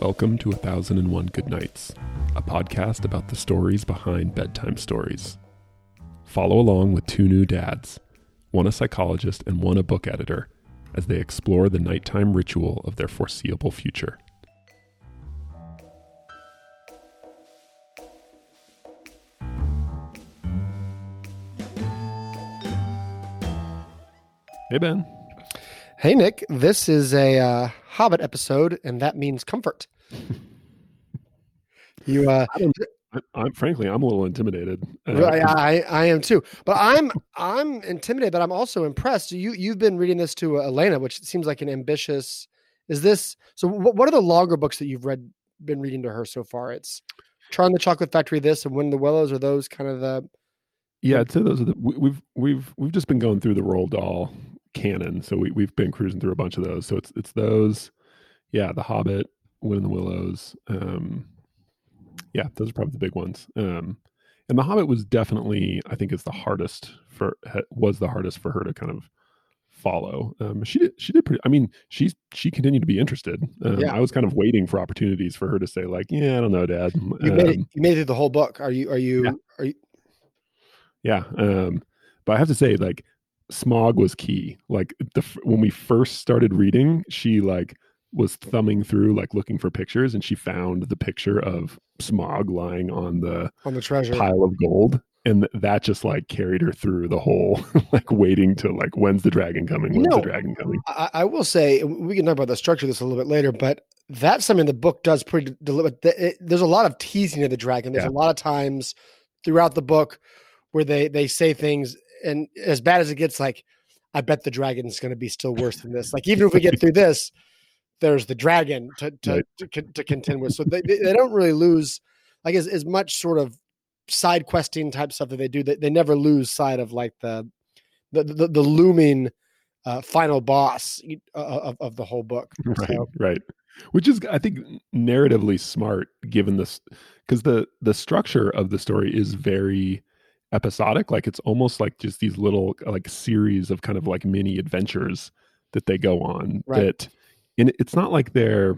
Welcome to A Thousand and One Good Nights, a podcast about the stories behind bedtime stories. Follow along with two new dads, one a psychologist and one a book editor, as they explore the nighttime ritual of their foreseeable future. Hey, Ben. Hey, Nick. This is a uh, Hobbit episode, and that means comfort. you, uh, I, I'm frankly, I'm a little intimidated. Uh, I, I, I am too, but I'm, I'm intimidated, but I'm also impressed. You, you've been reading this to Elena, which seems like an ambitious. Is this so? What, what are the longer books that you've read, been reading to her so far? It's Charlie and the Chocolate Factory, this, and When the Willows. Are those kind of the? yeah, I'd say those are the we- we've we've we've just been going through the Roald Dahl canon, so we we've been cruising through a bunch of those. So it's it's those, yeah, The Hobbit, Wind in the Willows, um, yeah, those are probably the big ones. Um, and The Hobbit was definitely, I think, is the hardest for was the hardest for her to kind of follow. Um, she did she did pretty. I mean, she's she continued to be interested. Um, Yeah. I was kind of waiting for opportunities for her to say like, yeah, I don't know, Dad. You made it. Um, You made it the whole book. Are you? Are you? Yeah. Are you? Yeah. Um, but I have to say, like, Smaug was key. Like the when we first started reading, she like was thumbing through, like looking for pictures, and she found the picture of Smaug lying on the On the treasure. pile of gold. And that just like carried her through the whole like waiting to like when's the dragon coming? You When's know, the dragon coming? I, I will say we can talk about the structure of this a little bit later, but that's something the book does pretty deliberate. There's a lot of teasing of the dragon. There's Yeah. a lot of times throughout the book where they they say things, and as bad as it gets, like I bet the dragon is going to be still worse than this. Like even if we get through this, there's the dragon to to Right. to, con- to contend with. So they they don't really lose like as, as much sort of side questing type stuff that they do. They, they never lose sight of like the the the, the looming uh, final boss uh, of, of the whole book. right So- right which is i think narratively smart given this because the the structure of the story is very episodic like it's almost like just these little like series of kind of like mini adventures that they go on Right. that and it's not like they're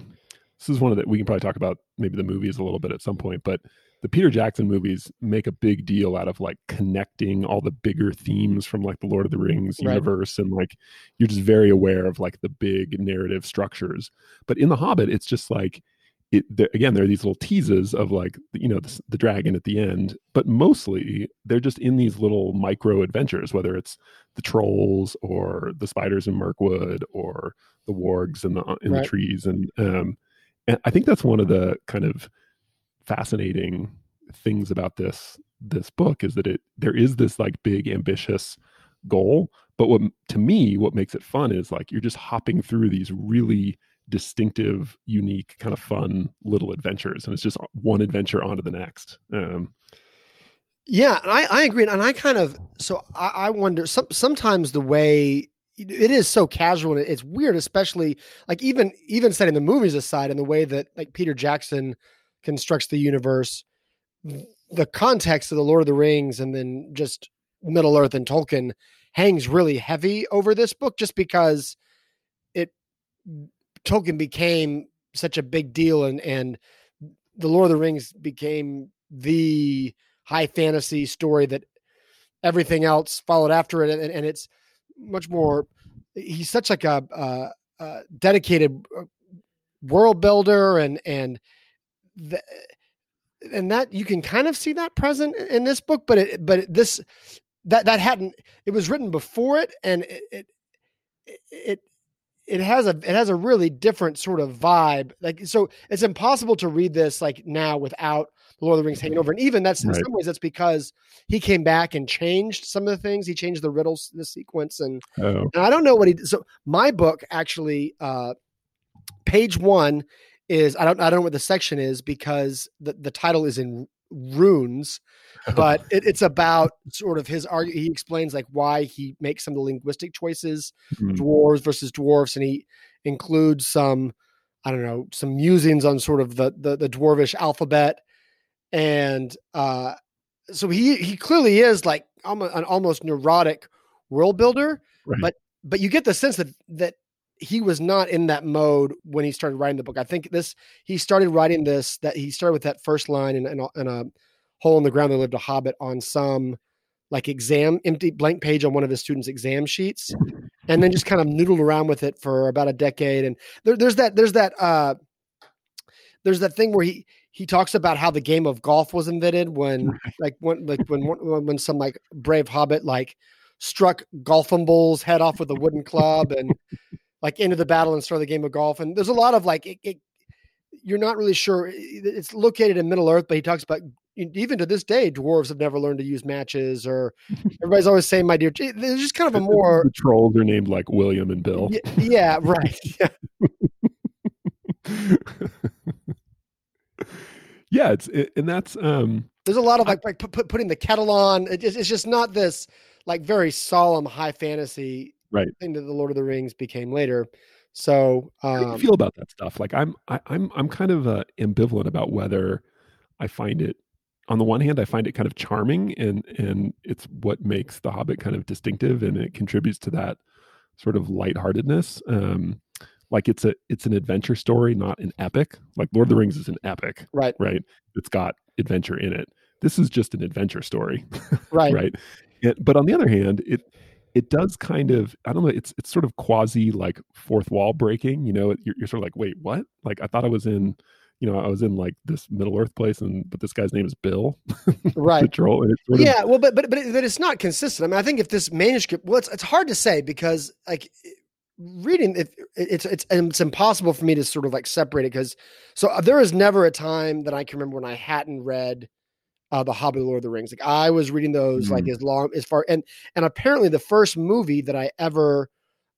this is one of the we can probably talk about maybe the movies a little bit at some point but the peter jackson movies make a big deal out of like connecting all the bigger themes from like the lord of the rings Right. universe and like you're just very aware of like the big narrative structures but in the hobbit it's just like it there, again there are these little teases of like you know the, the dragon at the end but mostly they're just in these little micro adventures whether it's the trolls or the spiders in mirkwood or the wargs in the in Right. the trees and um and i think that's one of the kind of fascinating things about this this book is that it there is this like big ambitious goal but what to me what makes it fun is like you're just hopping through these really distinctive unique kind of fun little adventures and it's just one adventure onto the next um Yeah, and I, I agree, and I kind of so I, I wonder. Some sometimes the way it is so casual, and it's weird, especially like even even setting the movies aside, and the way that like Peter Jackson constructs the universe, the context of the Lord of the Rings, and then just Middle Earth and Tolkien hangs really heavy over this book, just because it Tolkien became such a big deal, and and the Lord of the Rings became the high fantasy story that everything else followed after it and, and it's much more he's such like a, uh dedicated uh, world builder and and the, and that you can kind of see that present in this book but it but this that that hadn't it was written before it and it it, it has a it has a really different sort of vibe like so it's impossible to read this like now without the Lord of the Rings hanging over. And even that's in Right. some ways that's because he came back and changed some of the things. He changed the riddles, the sequence, and oh and I don't know what he did. So my book actually, uh, page one is I don't I don't know what the section is because the, the title is in runes, but it, it's about sort of his argue. He explains like why he makes some of the linguistic choices Hmm. dwarves versus dwarfs, and he includes some, I don't know, some musings on sort of the the, the dwarvish alphabet, and uh, so he he clearly is like an almost neurotic world builder, Right. but but you get the sense that that he was not in that mode when he started writing the book. I think this he started writing this that he started with that first line and in, a, hole in the ground that lived a hobbit on some like exam empty blank page on one of his students exam sheets and then just kind of noodled around with it for about a decade and there, there's that there's that uh there's that thing where he he talks about how the game of golf was invented when like when like when when some like brave hobbit like struck Golfimbul's head off with a wooden club and like into the battle and start the game of golf and there's a lot of like it, it, you're not really sure it's located in middle earth but he talks about even to this day, dwarves have never learned to use matches, or everybody's always saying, "My dear." There's just kind of a more the trolls are named like William and Bill. Yeah, yeah right. Yeah. yeah, it's it, and that's um. There's a lot of like, like put, putting the kettle on. It, it's just not this like very solemn high fantasy right thing that the Lord of the Rings became later. So, um, how do you um feel about that stuff? Like, I'm I, am i I'm kind of uh, ambivalent about whether I find it on the one hand, I find it kind of charming and and it's what makes The Hobbit kind of distinctive and it contributes to that sort of lightheartedness. Um, like it's a it's an adventure story, not an epic. Like Lord of the Rings is an epic, right? Right. It's got adventure in it. This is just an adventure story, right? right. It, but on the other hand, it it does kind of I don't know. It's it's sort of quasi like fourth wall breaking. You know, you're, you're sort of like, wait, what? Like I thought I was in you know, I was in like this Middle Earth place, and but this guy's name is Bill, right? troll, sort of, yeah, well, but but but, it, but it's not consistent. I mean, I think if this manuscript, well, it's it's hard to say because like reading it, it's it's it's impossible for me to sort of like separate it because so uh, there is never a time that I can remember when I hadn't read uh, the Hobbit, Lord of the Rings. Like I was reading those mm. like as long as far and and apparently the first movie that I ever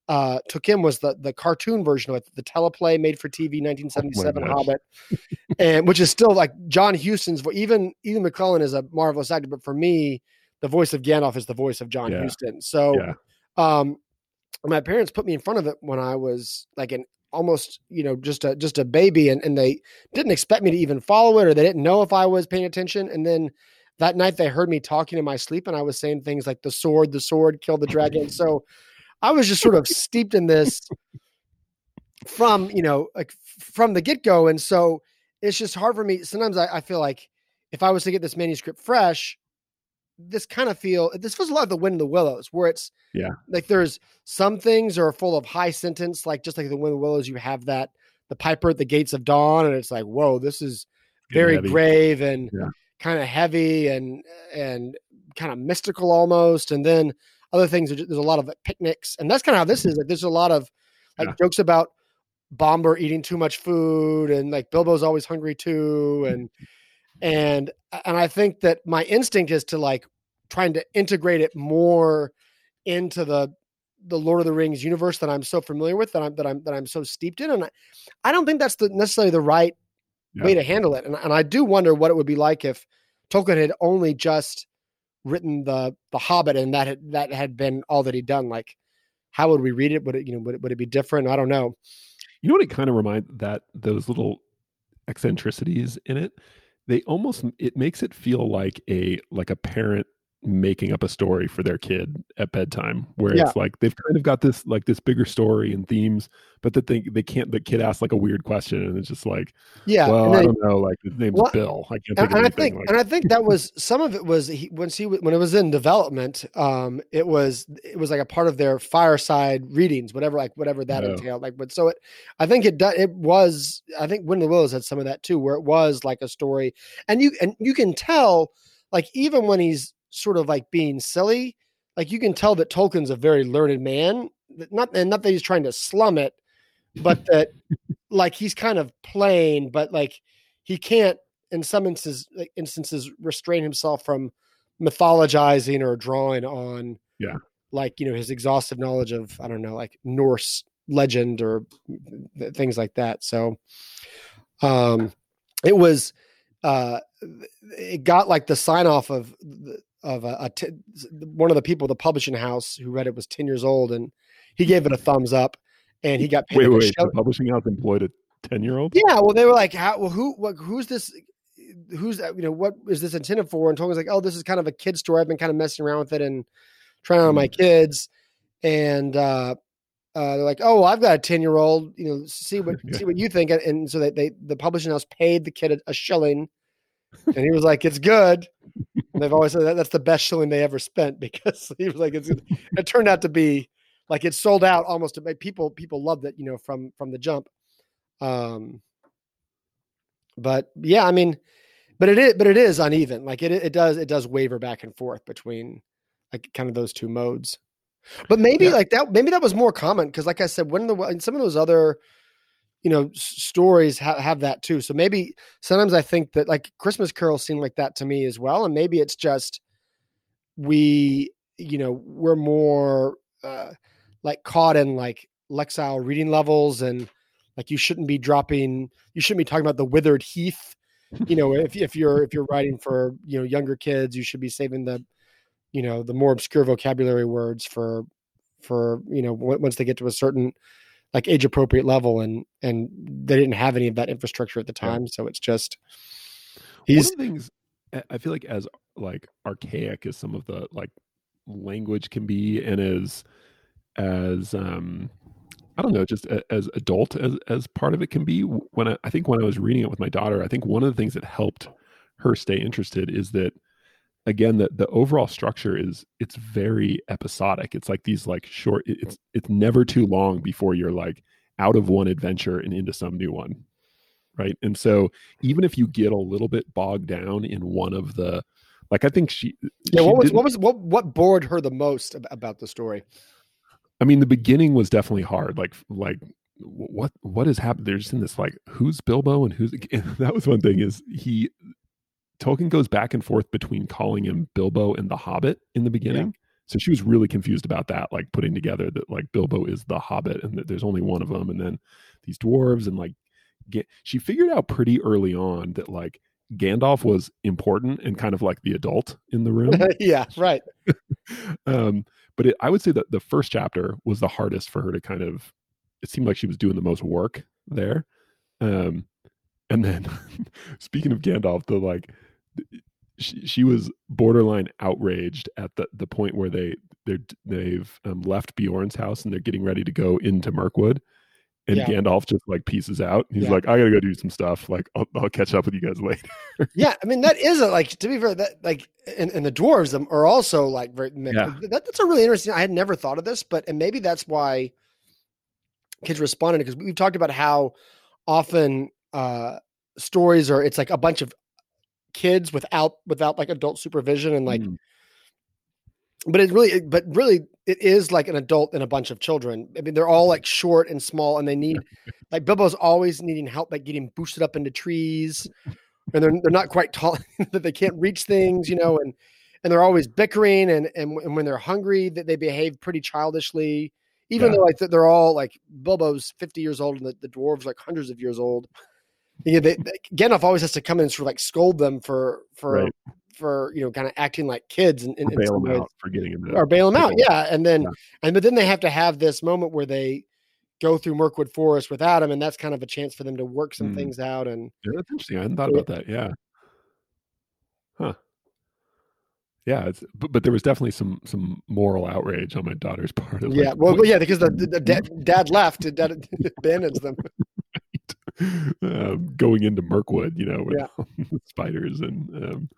uh, took in was the the cartoon version of it, the teleplay made for TV 1977 oh Hobbit, and which is still like John Huston's. Even even McKellen is a marvelous actor, but for me, the voice of Gandalf is the voice of John yeah. Huston. So, yeah. um, my parents put me in front of it when I was like an almost you know just a just a baby, and and they didn't expect me to even follow it, or they didn't know if I was paying attention, and then. That night they heard me talking in my sleep and I was saying things like the sword, the sword, kill the dragon. So I was just sort of steeped in this from, you know, like from the get go. And so it's just hard for me. Sometimes I, I, feel like if I was to get this manuscript fresh, this kind of feel this feels a lot of the wind in the willows where it's yeah like there's some things are full of high sentence like just like the wind in the willows you have that the piper at the gates of dawn and it's like whoa this is very grave and yeah. kind of heavy and and kind of mystical almost and then other things. There's a lot of picnics, and that's kind of how this is. Like, there's a lot of like yeah. jokes about Bombur eating too much food, and like Bilbo's always hungry too, and and and I think that my instinct is to like trying to integrate it more into the the Lord of the Rings universe that I'm so familiar with that I'm that I'm that I'm so steeped in, and I, I don't think that's the necessarily the right yeah. way to handle it. And and I do wonder what it would be like if Tolkien had only just written the the Hobbit and that had, that had been all that he'd done, like how would we read it? Would it you know would it, would it be different? I don't know. You know what it kind of reminds that those little eccentricities in it, they almost it makes it feel like a like a parent making up a story for their kid at bedtime where yeah. it's like they've kind of got this like this bigger story and themes but that they they can't the kid asks like a weird question and it's just like yeah well then, i don't know like his name's well, bill i can't think and, and i think like, and i think that was some of it was he once he when it was in development um it was it was like a part of their fireside readings whatever like whatever that entailed like but so it i think it it was i think Wind Willows had some of that too where it was like a story and you and you can tell like even when he's sort of like being silly. Like you can tell that Tolkien's a very learned man. Not and not that he's trying to slum it, but that like he's kind of plain, but like he can't in some instances instances restrain himself from mythologizing or drawing on yeah like you know his exhaustive knowledge of i don't know like norse legend or things like that so um it was uh it got like the sign off of of a, a t- one of the people, the publishing house who read it was 10 years old and he gave it a thumbs up and he got paid. Wait, wait, the publishing house employed a 10 year old? Yeah. Well, they were like, how, well, who, what, who's this? Who's that? You know, what is this intended for? And Tolkien's like, oh, this is kind of a kid story. I've been kind of messing around with it and trying on my mm. kids. And, uh, uh, they're like, "Oh, well, I've got a ten year old. You know, see what Yeah. see what you think." And, and so they, they the publishing house paid the kid a, a shilling, and he was like, "It's good." And they've always said that that's the best shilling they ever spent because he was like, "It's." It turned out to be like it sold out almost. To, people people loved it, you know, from from the jump. Um, but yeah, I mean, but it is but it is uneven. Like it it does it does waver back and forth between like kind of those two modes. But maybe Yeah. like that maybe that was more common because like I said, when the some of those other you know stories ha- have that too. So maybe sometimes I think that like Christmas Carol seem like that to me as well, and maybe it's just we you know we're more uh, like caught in like Lexile reading levels and like you shouldn't be dropping you shouldn't be talking about the withered heath you know if, if you're if you're writing for you know younger kids you should be saving the you know the more obscure vocabulary words for for you know w- once they get to a certain like age appropriate level and and they didn't have any of that infrastructure at the Yeah. time so it's just One he's of the things I- I feel like as like archaic as some of the like language can be, and as as um I don't know, just a, as adult as as part of it can be. When I, I think when I was reading it with my daughter, I think one of the things that helped her stay interested is that again the the overall structure is it's very episodic. It's like these like short. It's it's never too long before you're like out of one adventure and into some new one right and so even if you get a little bit bogged down in one of the like i think she yeah she what was what was what what bored her the most about the story i mean the beginning was definitely hard like like what what has happened they're just in this like who's bilbo and who's that was one thing is he tolkien goes back and forth between calling him bilbo and the hobbit in the beginning. So she was really confused about that like putting together that like bilbo is the hobbit and that there's only one of them and then these dwarves and like get, she figured out pretty early on that like gandalf was important and kind of like the adult in the room. Yeah right. Um, but it, I would say that the first chapter was the hardest for her to kind of. It seemed like she was doing the most work there, um, and then speaking of Gandalf, the like, she, she was borderline outraged at the the point where they they they've um, left Beorn's house and they're getting ready to go into Mirkwood. And Yeah. Gandalf just like pieces out. He's Yeah. like, "I gotta go do some stuff. Like, I'll, I'll catch up with you guys later." yeah i mean that is a like to be fair that like and, and the dwarves um, are also like very. Yeah. That, that's a really interesting i had never thought of this but and maybe that's why kids responded because we've talked about how often uh stories are it's like a bunch of kids without without like adult supervision and like Mm. but it really but really it is like an adult and a bunch of children i mean they're all like short and small and they need like bilbo's always needing help like getting boosted up into trees and they're, they're not quite tall that they can't reach things you know and and they're always bickering and and, and when they're hungry that they behave pretty childishly even Yeah. though like they're all like bilbo's 50 years old and the, the dwarves like hundreds of years old know, they, they, Gandalf always has to come in and sort of like scold them for for Right. for you know kind of acting like kids and, and, Or bail him out for getting or bail them out. Yeah, and then Yeah. and but then they have to have this moment where they go through Mirkwood Forest without him, and that's kind of a chance for them to work some Mm. things out. And Yeah, that's interesting. I hadn't thought about that. Yeah. Huh. Yeah, it's but, but there was definitely some some moral outrage on my daughter's part. Of yeah, like, well, yeah, because the, the, the dad, dad left, and dad abandons them. Um, going into Mirkwood, you know, with Yeah. spiders and um,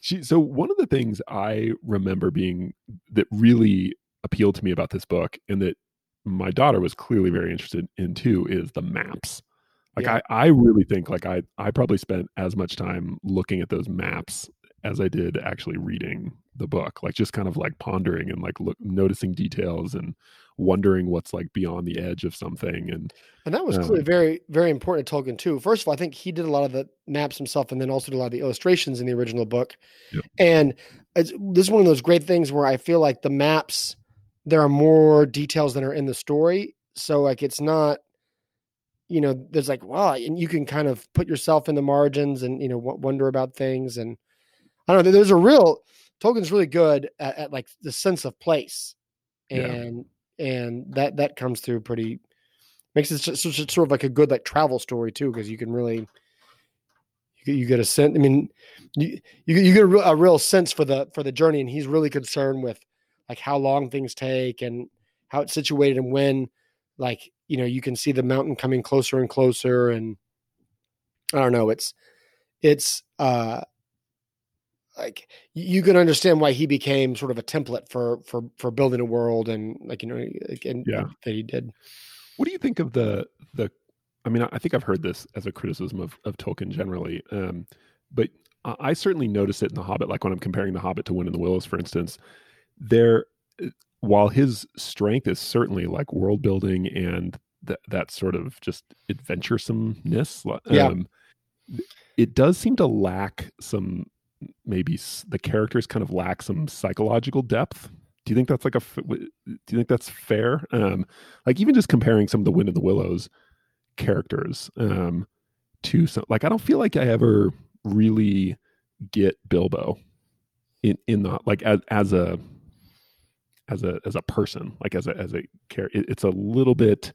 she. So one of the things I remember being that really appealed to me about this book, and that my daughter was clearly very interested in too, is the maps. Like Yeah. I, I really think like I, I probably spent as much time looking at those maps as I did actually reading the book. Like just kind of like pondering and like look, noticing details and wondering what's like beyond the edge of something. And And that was Um, clearly very, very important to Tolkien too. First of all, I think he did a lot of the maps himself, and then also did a lot of the illustrations in the original book. Yep. And it's, this is one of those great things where I feel like the maps there are more details than are in the story. So like it's not, you know, there's like wow, and you can kind of put yourself in the margins and you know wonder about things. And I don't know. There's a real Tolkien's really good at, at like the sense of place, Yeah. and and that that comes through pretty makes it sort of like a good like travel story too because you can really you get, a sense i mean you you, get- a a real sense for the for the journey and he's really concerned with like how long things take and how it's situated and when like you know you can see the mountain coming closer and closer and i don't know it's it's uh like you can understand why he became sort of a template for for for building a world and like you know and Yeah. that he did What do you think of the the? I mean, I think I've heard this as a criticism of of Tolkien generally, um, but I, I certainly notice it in The Hobbit. Like when I'm comparing The Hobbit to Wind in the Willows, for instance, there, while his strength is certainly like world building and that that sort of just adventuresomeness, li- Yeah. um, it does seem to lack some maybe the characters kind of lack some psychological depth. Do you think that's like a? Do you think that's fair? Um, like even just comparing some of the Wind in the Willows characters um, to some, like I don't feel like I ever really get Bilbo in in the like as as a as a as a person like as a as a character. It, it's a little bit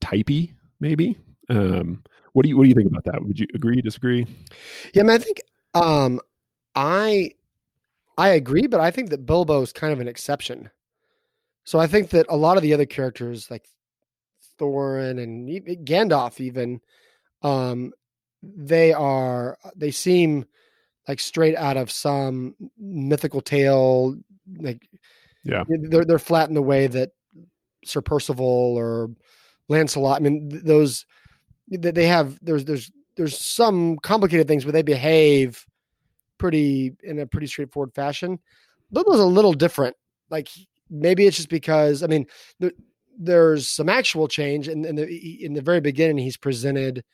typey maybe. Um, what do you what do you think about that? Would you agree? Disagree? Yeah, I mean, I think um, I I agree, but I think that Bilbo is kind of an exception. So I think that a lot of the other characters, like Thorin and Gandalf, even, um, they are they seem like straight out of some mythical tale. Like, Yeah. they're they're flat in the way that Sir Percival or Lancelot. I mean, those they have there's there's there's some complicated things, but they behave pretty in a pretty straightforward fashion. Bilbo's a little different. Like maybe it's just because I mean there, there's some actual change in, in the in the very beginning. He's presented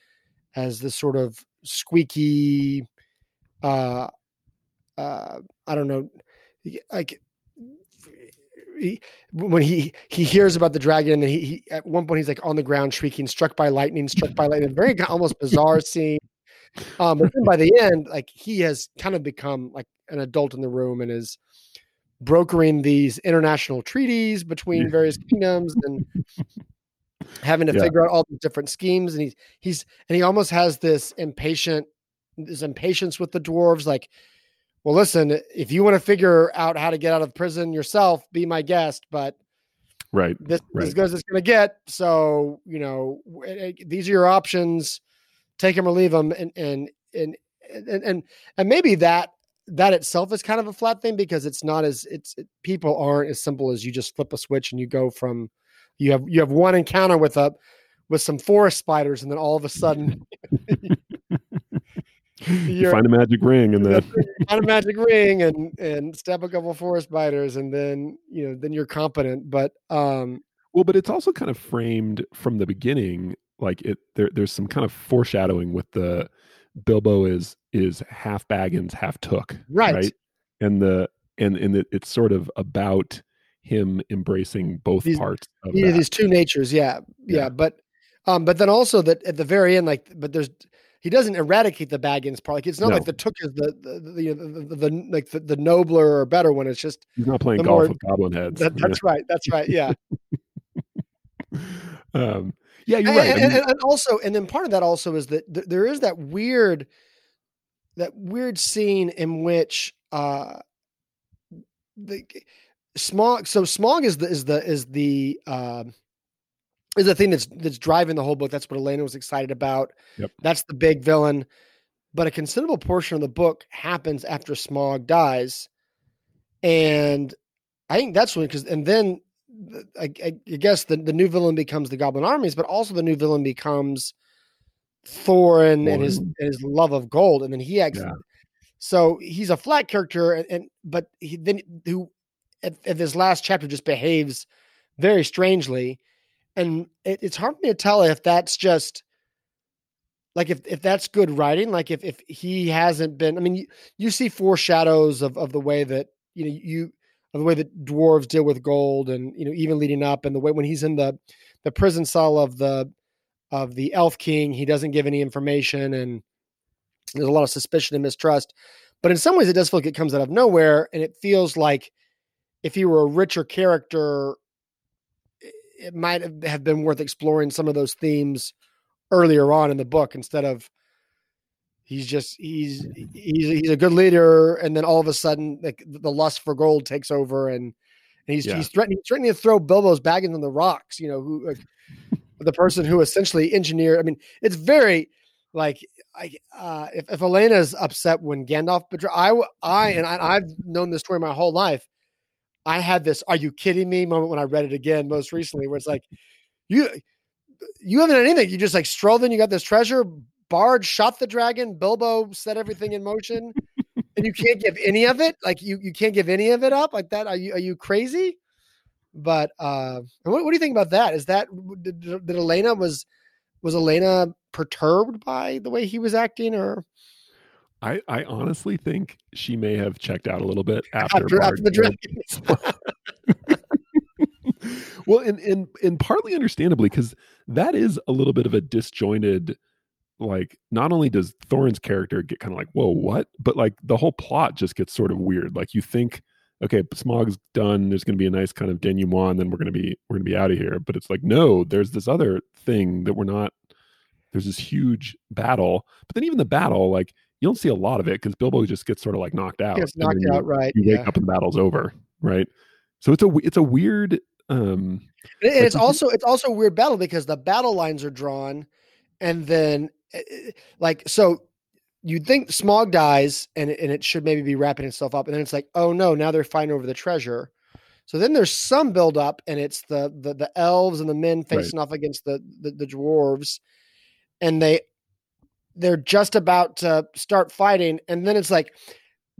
as this sort of squeaky, uh, uh, I don't know, like he, when he he hears about the dragon and he, he at one point he's like on the ground shrieking struck by lightning struck by lightning very almost bizarre scene. Um but then by the end like he has kind of become like an adult in the room and is brokering these international treaties between various kingdoms and having to Yeah. figure out all these different schemes. And he's he's and he almost has this impatient this impatience with the dwarves like well listen if you want to figure out how to get out of prison yourself be my guest but Right. this is Right. as good as it's going to get so you know eh, eh, these are your options take them or leave them and and and and and, and maybe that that itself is kind of a flat thing because it's not as it's it, people aren't as simple as you just flip a switch and you go from you have you have one encounter with a with some forest spiders and then all of a sudden You find a magic ring and then right. Find a magic ring and and step a couple forest spiders and then you know then you're competent but um Well, but it's also kind of framed from the beginning, like it. There, there's some kind of foreshadowing with the Bilbo is is half Baggins, half Took, Right. And the and and it, it's sort of about him embracing both These- parts of these two natures, yeah, yeah, Yeah. but um, but then also that at the very end, like, but there's he doesn't eradicate the Baggins part. Like, it's not No. like the Took is the the the, the, the, the like the, nobler or better one. It's just He's not playing golf more- with goblin heads. that, that's right, that's right, yeah. um, yeah, you're and, right. I and- mean, and- and also, and then part of that also is that th- there is that weird, that weird scene in which uh, the Smaug. So Smaug is the is the is the um, is the thing that's that's driving the whole book. That's what Elena was excited about. Yep. That's the big villain. But a considerable portion of the book happens after Smaug dies, and I think that's when because and then I, I, I guess the, the new villain becomes the Goblin armies, but also the new villain becomes Thorin and his and his love of gold, and then he acts. Yeah. So he's a flat character, and, and but he then who at, at this last chapter just behaves very strangely, and it, it's hard for me to tell if that's just like if if that's good writing, like if if he hasn't been. I mean, you, you see foreshadows of of the way that you know you of the way that dwarves deal with gold, and you know even leading up, and the way when he's in the the prison cell of the of the elf king, he doesn't give any information, and there's a lot of suspicion and mistrust. But in some ways, it does feel like it comes out of nowhere, and it feels like if he were a richer character, it- might have- been worth exploring some of those themes earlier on in the book instead of he's just he's he's he's a good leader and then all of a sudden like the lust for gold takes over and and he's Yeah. he's threatening threatening to throw Bilbo's Baggins on the rocks. You know, who like, the person who essentially engineered. I mean, it's very like I uh, if if Elena's upset when Gandalf betrayed, I and I, I've known this story my whole life. I had this "Are you kidding me?" moment when I read it again most recently, where it's like you you haven't done anything. You just like strolled in, you got this treasure. Bard shot the dragon. Bilbo set everything in motion, and you can't give any of it. Like you, you can't give any of it up like that. Are you, are you crazy? But uh, what, what do you think about that? Is that did, did Elena was was Elena perturbed by the way he was acting, or I, I honestly think she may have checked out a little bit after, after, after the killed dragon? well, and and and partly understandably, because that is a little bit of a disjointed. Like, not only does Thorin's character get kind of like, "Whoa, what?" but like the whole plot just gets sort of weird. Like, you think, okay, Smaug's done. There's going to be a nice kind of denouement, and then we're going to be we're going to be out of here. But it's like, no, there's this other thing that we're not. There's this huge battle, but then even the battle, like you don't see a lot of it because Bilbo just gets sort of like knocked out. Gets knocked you- out, right? you wake Yeah. up and the battle's over right so it's a it's a weird um And it's do- also it's also a weird battle because the battle lines are drawn, and then eh, eh, like so you'd think Smaug dies and it- and it should maybe be wrapping itself up, and then it's like oh no, now they're fighting over the treasure. So then there's some build up, and it's the the, the elves and the men facing off against the, the the dwarves, and they they're just about to start fighting, and then it's like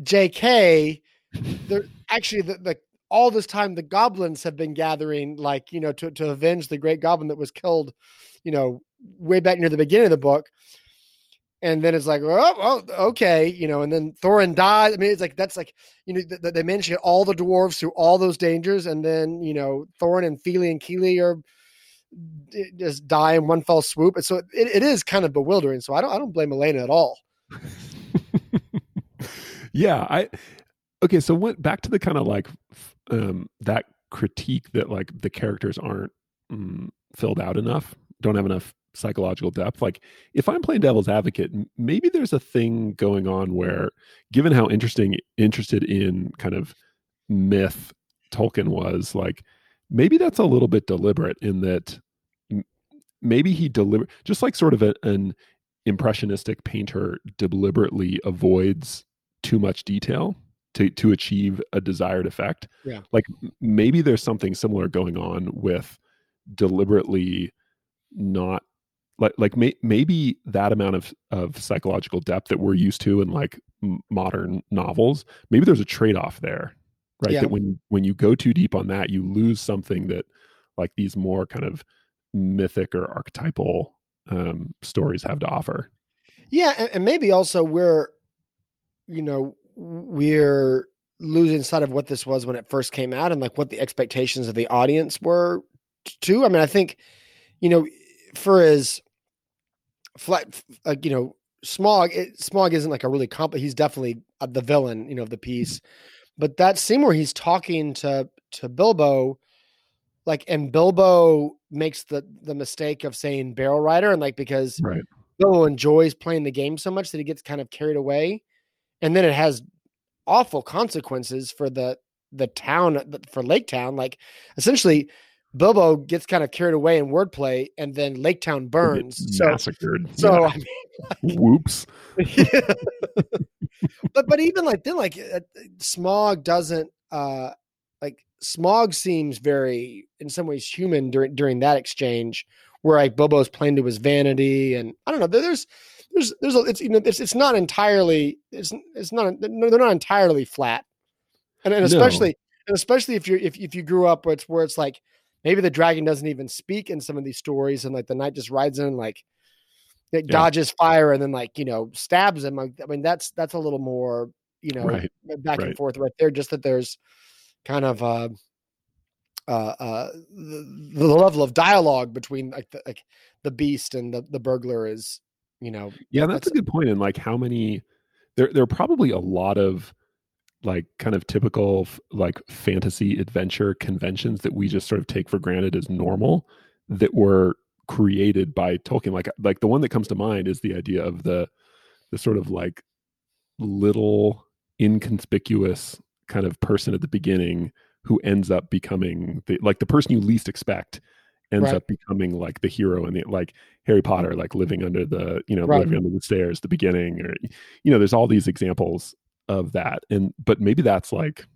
J.K. They're actually the, the all this time the goblins have been gathering like you know to, to avenge the great goblin that was killed you know way back near the beginning of the book and then it's like oh, oh okay you know and then thorin dies i mean it's like that's like you know th- th- they managed to get all the dwarves through all those dangers and then you know thorin and Fili and Kili are just die in one fell swoop. And so it, it is kind of bewildering. So i don't i don't blame elena at all. Yeah i okay so went back to the kind of like um that critique that like the characters aren't mm, filled out enough don't have enough psychological depth. Like if i'm playing devil's advocate maybe there's a thing going on where given how interesting interested in kind of myth tolkien was like maybe that's a little bit deliberate in that maybe he deliver just like sort of a, an impressionistic painter deliberately avoids too much detail to to achieve a desired effect. Yeah. Like maybe there's something similar going on with deliberately not like like may, maybe that amount of of psychological depth that we're used to in like m- modern novels maybe there's a trade-off there right Yeah. that when when you go too deep on that you lose something that like these more kind of mythic or archetypal um stories have to offer Yeah, and, and maybe also we're, you know, we're losing sight of what this was when it first came out and like what the expectations of the audience were too. I mean, I think, you know, for as flat, like you know, Smaug, it, Smaug isn't like a really comp. He's definitely uh, the villain, you know, of the piece. But that scene where he's talking to to Bilbo, like, and Bilbo makes the the mistake of saying barrel rider, and like because right Bilbo enjoys playing the game so much that he gets kind of carried away, and then it has awful consequences for the the town for Lake Town. Like essentially, Bilbo gets kind of carried away in wordplay, and then Lake Town burns. So massacred so Yeah. I mean, whoops but but even like then like uh, Smaug doesn't uh like Smaug seems very in some ways human during during that exchange where like Bilbo's playing to his vanity and I don't know there's there's there's a, it's you know it's it's not entirely it's it's not no, they're not entirely flat and, and No. especially and especially if you're if if you grew up where it's where it's like maybe the dragon doesn't even speak in some of these stories and like the knight just rides in like it Yeah. dodges fire and then like you know stabs him i mean that's that's a little more you know Right, back and forth right there just that there's kind of uh uh, uh the, the level of dialogue between like the like the beast and the the burglar is you know Yeah, that's, a good point. And like, how many? There, there are probably a lot of like kind of typical f- like fantasy adventure conventions that we just sort of take for granted as normal that were created by Tolkien. Like, like the one that comes to mind is the idea of the the sort of like little inconspicuous kind of person at the beginning who ends up becoming the like the person you least expect ends Right. up becoming like the hero and the like Harry Potter, like living under the you know Right. living under the stairs, the beginning, or you know, there's all these examples of that, and but maybe that's like.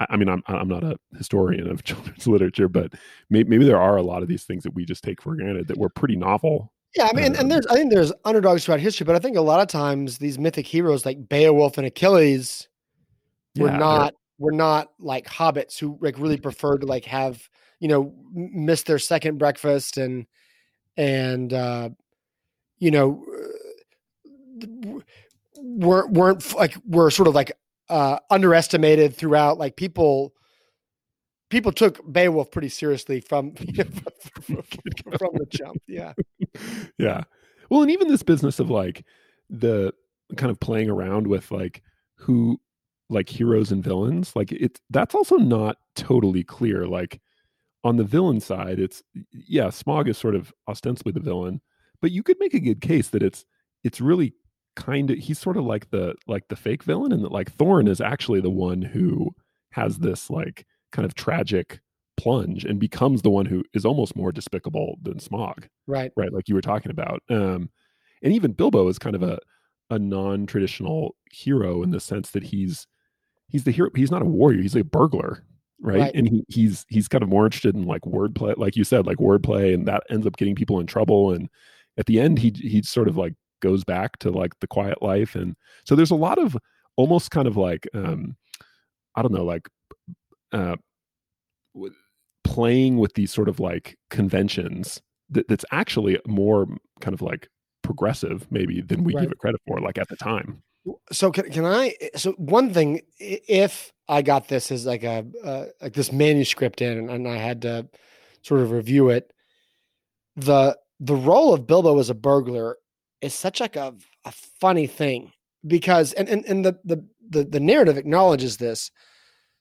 I I mean, I'm I'm not a historian of children's literature, but maybe, maybe there are a lot of these things that we just take for granted that were pretty novel. Yeah, I mean, and, Um, and there's I think there's underdogs throughout history, but I think a lot of times these mythic heroes like Beowulf and Achilles were Yeah, not were not like hobbits who like really preferred to like have you know miss their second breakfast and and uh you know uh, weren't weren't like were sort of like uh underestimated throughout like people people took Beowulf pretty seriously from from, from the jump yeah yeah. Well, and even this business of like the kind of playing around with like who like heroes and villains, like it's that's also not totally clear. Like on the villain side, it's yeah, Smaug is sort of ostensibly the villain, but you could make a good case that it's it's really kind of he's sort of like the like the fake villain and that like Thorin is actually the one who has this like kind of tragic plunge and becomes the one who is almost more despicable than Smaug right right like you were talking about um and even bilbo is kind of a a non-traditional hero in the sense that he's he's the hero he's not a warrior he's a burglar right, Right. and he, he's he's kind of more interested in like wordplay like you said like wordplay and that ends up getting people in trouble and at the end he he sort of like goes back to like the quiet life and so there's a lot of almost kind of like um i don't know like uh playing with these sort of like conventions that, that's actually more kind of like progressive maybe than we Right. give it credit for like at the time so can, can i so one thing if i got this as like a uh, like this manuscript in and, i had to sort of review it the the role of bilbo as a burglar is such like a, a funny thing because and, and and the the the the narrative acknowledges this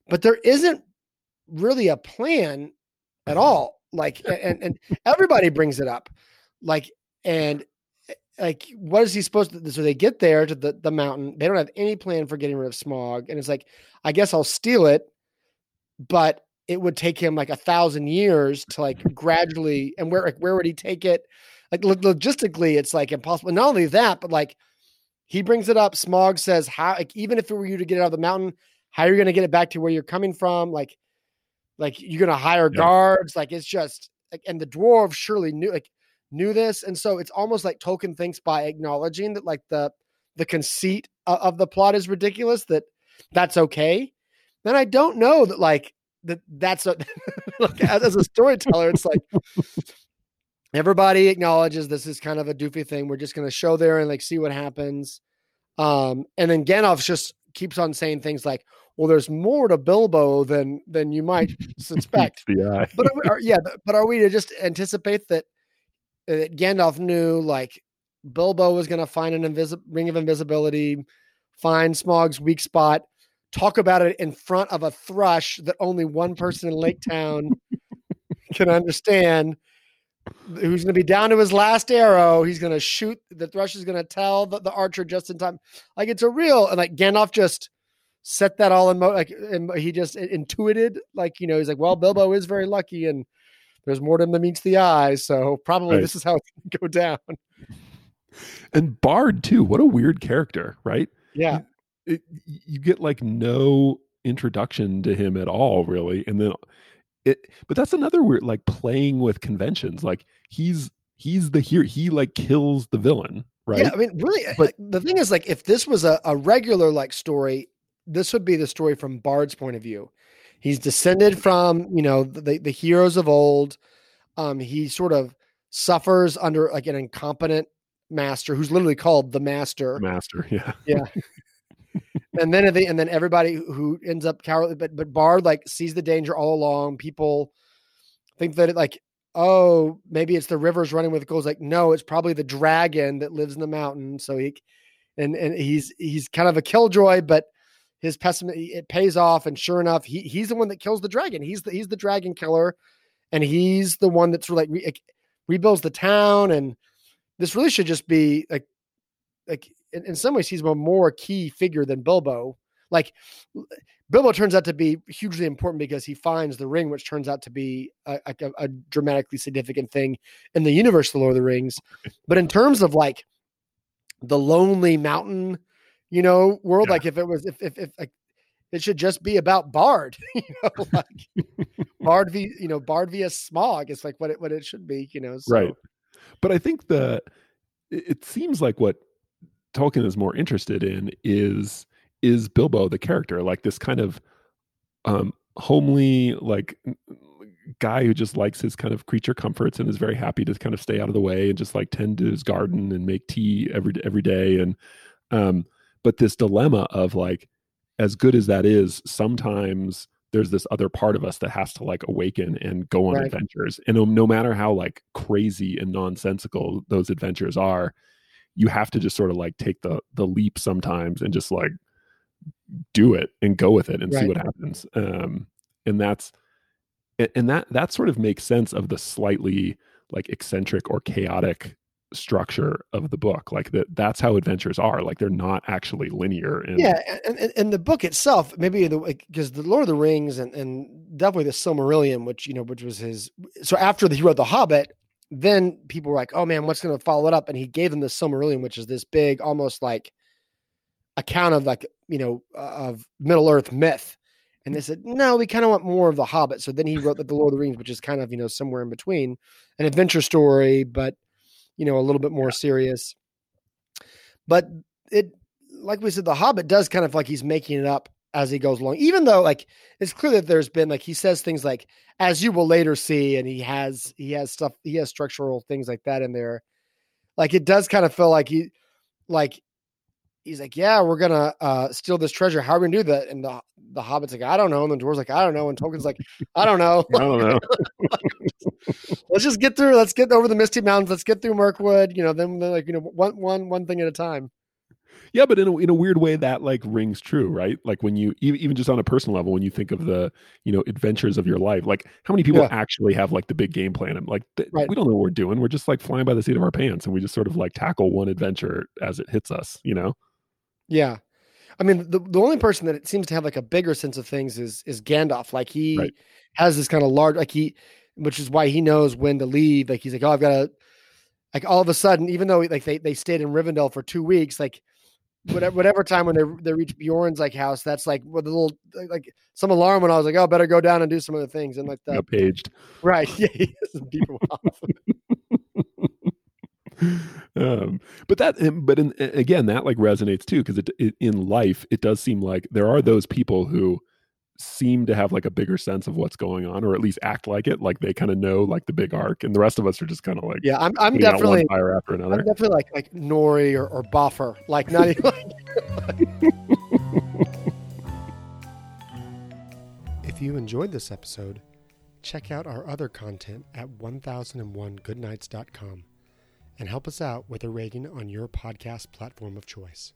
but there isn't really a plan at all like and and everybody brings it up like and like what is he supposed to do? so they get there to the, the mountain. They don't have any plan for getting rid of Smaug and it's like i guess i'll steal it but it would take him like a thousand years to like gradually and where like where would he take it? Like lo- logistically it's like impossible. Not only that but like he brings it up. Smaug says how like even if it were you to get it out of the mountain how are you going to get it back to where you're coming from? Like like you're going to hire Yeah. guards. Like it's just like and the dwarves surely knew like knew this and so it's almost like tolkien thinks by acknowledging that like the the conceit of, of the plot is ridiculous that that's okay. Then i don't know that like that that's a like, as, as a storyteller it's like everybody acknowledges this is kind of a doofy thing. We're just going to show there and like see what happens. Um and then gandalf just keeps on saying things like well there's more to bilbo than than you might suspect. yeah but are, we- are- yeah, but- but are we to just anticipate that, that Gandalf knew like Bilbo was going to find an invisible ring of invisibility, find Smaug's weak spot, talk about it in front of a thrush that only one person in Lake Town can understand, who's going to be down to his last arrow. He's going to shoot. The thrush is going to tell the, the archer just in time. Like it's a real and like Gandalf just set that all in mo like and he just intuited like you know he's like well bilbo is very lucky and there's more to him than meets the eye so probably Right. this is how it's gonna go down. And bard too what a weird character right? Yeah. It, you get like no introduction to him at all really and then it but that's another weird like playing with conventions like he's he's the hero he like kills the villain right? Yeah i mean really But- but the thing is like if this was a, a regular like story this would be the story from bard's point of view he's descended from you know the, the heroes of old um he sort of suffers under like an incompetent master who's literally called the master master yeah yeah. and then they, and then everybody who ends up cowardly, but but Bard like sees the danger all along. People think that it like, oh, maybe it's the rivers running with goals. Like, no, it's probably the dragon that lives in the mountain. So he, and and he's he's kind of a killjoy, but his pessimism it pays off. And sure enough, he he's the one that kills the dragon. He's the he's the dragon killer, and he's the one that's like re, rebuilds the town. And this really should just be like like in, in some ways he's a more key figure than Bilbo. like Bilbo turns out to be hugely important because he finds the ring, which turns out to be a, a, a dramatically significant thing in the universe the Lord of the Rings. But in terms of like the lonely mountain, you know, world, Yeah. like if it was, if, if, if like, it should just be about Bard, you know, like Bard v, you know, Bard via Smaug. It's like what it, what it should be, you know. So, Right. But I think the it it seems like what Tolkien is more interested in is is Bilbo the character, like this kind of um homely like guy who just likes his kind of creature comforts and is very happy to kind of stay out of the way and just like tend to his garden and make tea every every day and um but this dilemma of like as good as that is sometimes there's this other part of us that has to like awaken and go on Right. adventures. And no, no matter how like crazy and nonsensical those adventures are you have to just sort of like take the the leap sometimes and just like do it and go with it and see what happens. Um and that's and that that sort of makes sense of the slightly like eccentric or chaotic structure of the book like that that's how adventures are like they're not actually linear and yeah, and, and, and the book itself, maybe the because the Lord of the Rings and, and definitely the Silmarillion, which you know, which was his. So after he wrote the Hobbit, then people were like, "Oh man, what's going to follow it up?" And he gave them the Silmarillion, which is this big, almost like account of like you know uh, of Middle Earth myth. And they said, "No, we kind of want more of the Hobbit." So then he wrote the, the Lord of the Rings, which is kind of you know somewhere in between, an adventure story, but you know a little bit more serious. But it like we said, the Hobbit does kind of like he's making it up as he goes along, even though like it's clear that there's been like he says things like as you will later see, and he has he has stuff he has structural things like that in there. Like it does kind of feel like he like he's like, Yeah, we're gonna uh steal this treasure. How are we gonna do that? And the the Hobbit's like, I don't know. And the dwarves like, I don't know. And Tolkien's like, I don't know. i don't know Let's just get through. Let's get over the Misty Mountains. Let's get through Mirkwood. You know, then then, like you know, one one one thing at a time. yeah but in a, in a weird way that like rings true right like when you even, even just on a personal level when you think of the you know adventures of your life like how many people Yeah. actually have like the big game plan and like th- Right. we don't know what we're doing we're just like flying by the seat of our pants and we just sort of like tackle one adventure as it hits us you know Yeah. I mean, the, the only person that it seems to have like a bigger sense of things is is Gandalf. Like he Right. has this kind of large, like he, which is why he knows when to leave. Like he's like, oh, I've got to, like all of a sudden, even though like they, they stayed in Rivendell for two weeks, like whatever whatever time when they they reach Beorn's like house, that's like what the little uh, like some alarm when I was like, oh, better go down and do some other things and like that. got paged Right? Yeah, he doesn't off. um but that but in, again that like resonates too because it, it in life it does seem like there are those people who seem to have like a bigger sense of what's going on or at least act like it like they kind of know like the big arc and the rest of us are just kind of like Yeah, I'm I'm definitely one fire after I'm another definitely like like Nori or, or Bofur, like not even like. if you enjoyed this episode, check out our other content at 1001goodnights.com and help us out with a rating on your podcast platform of choice.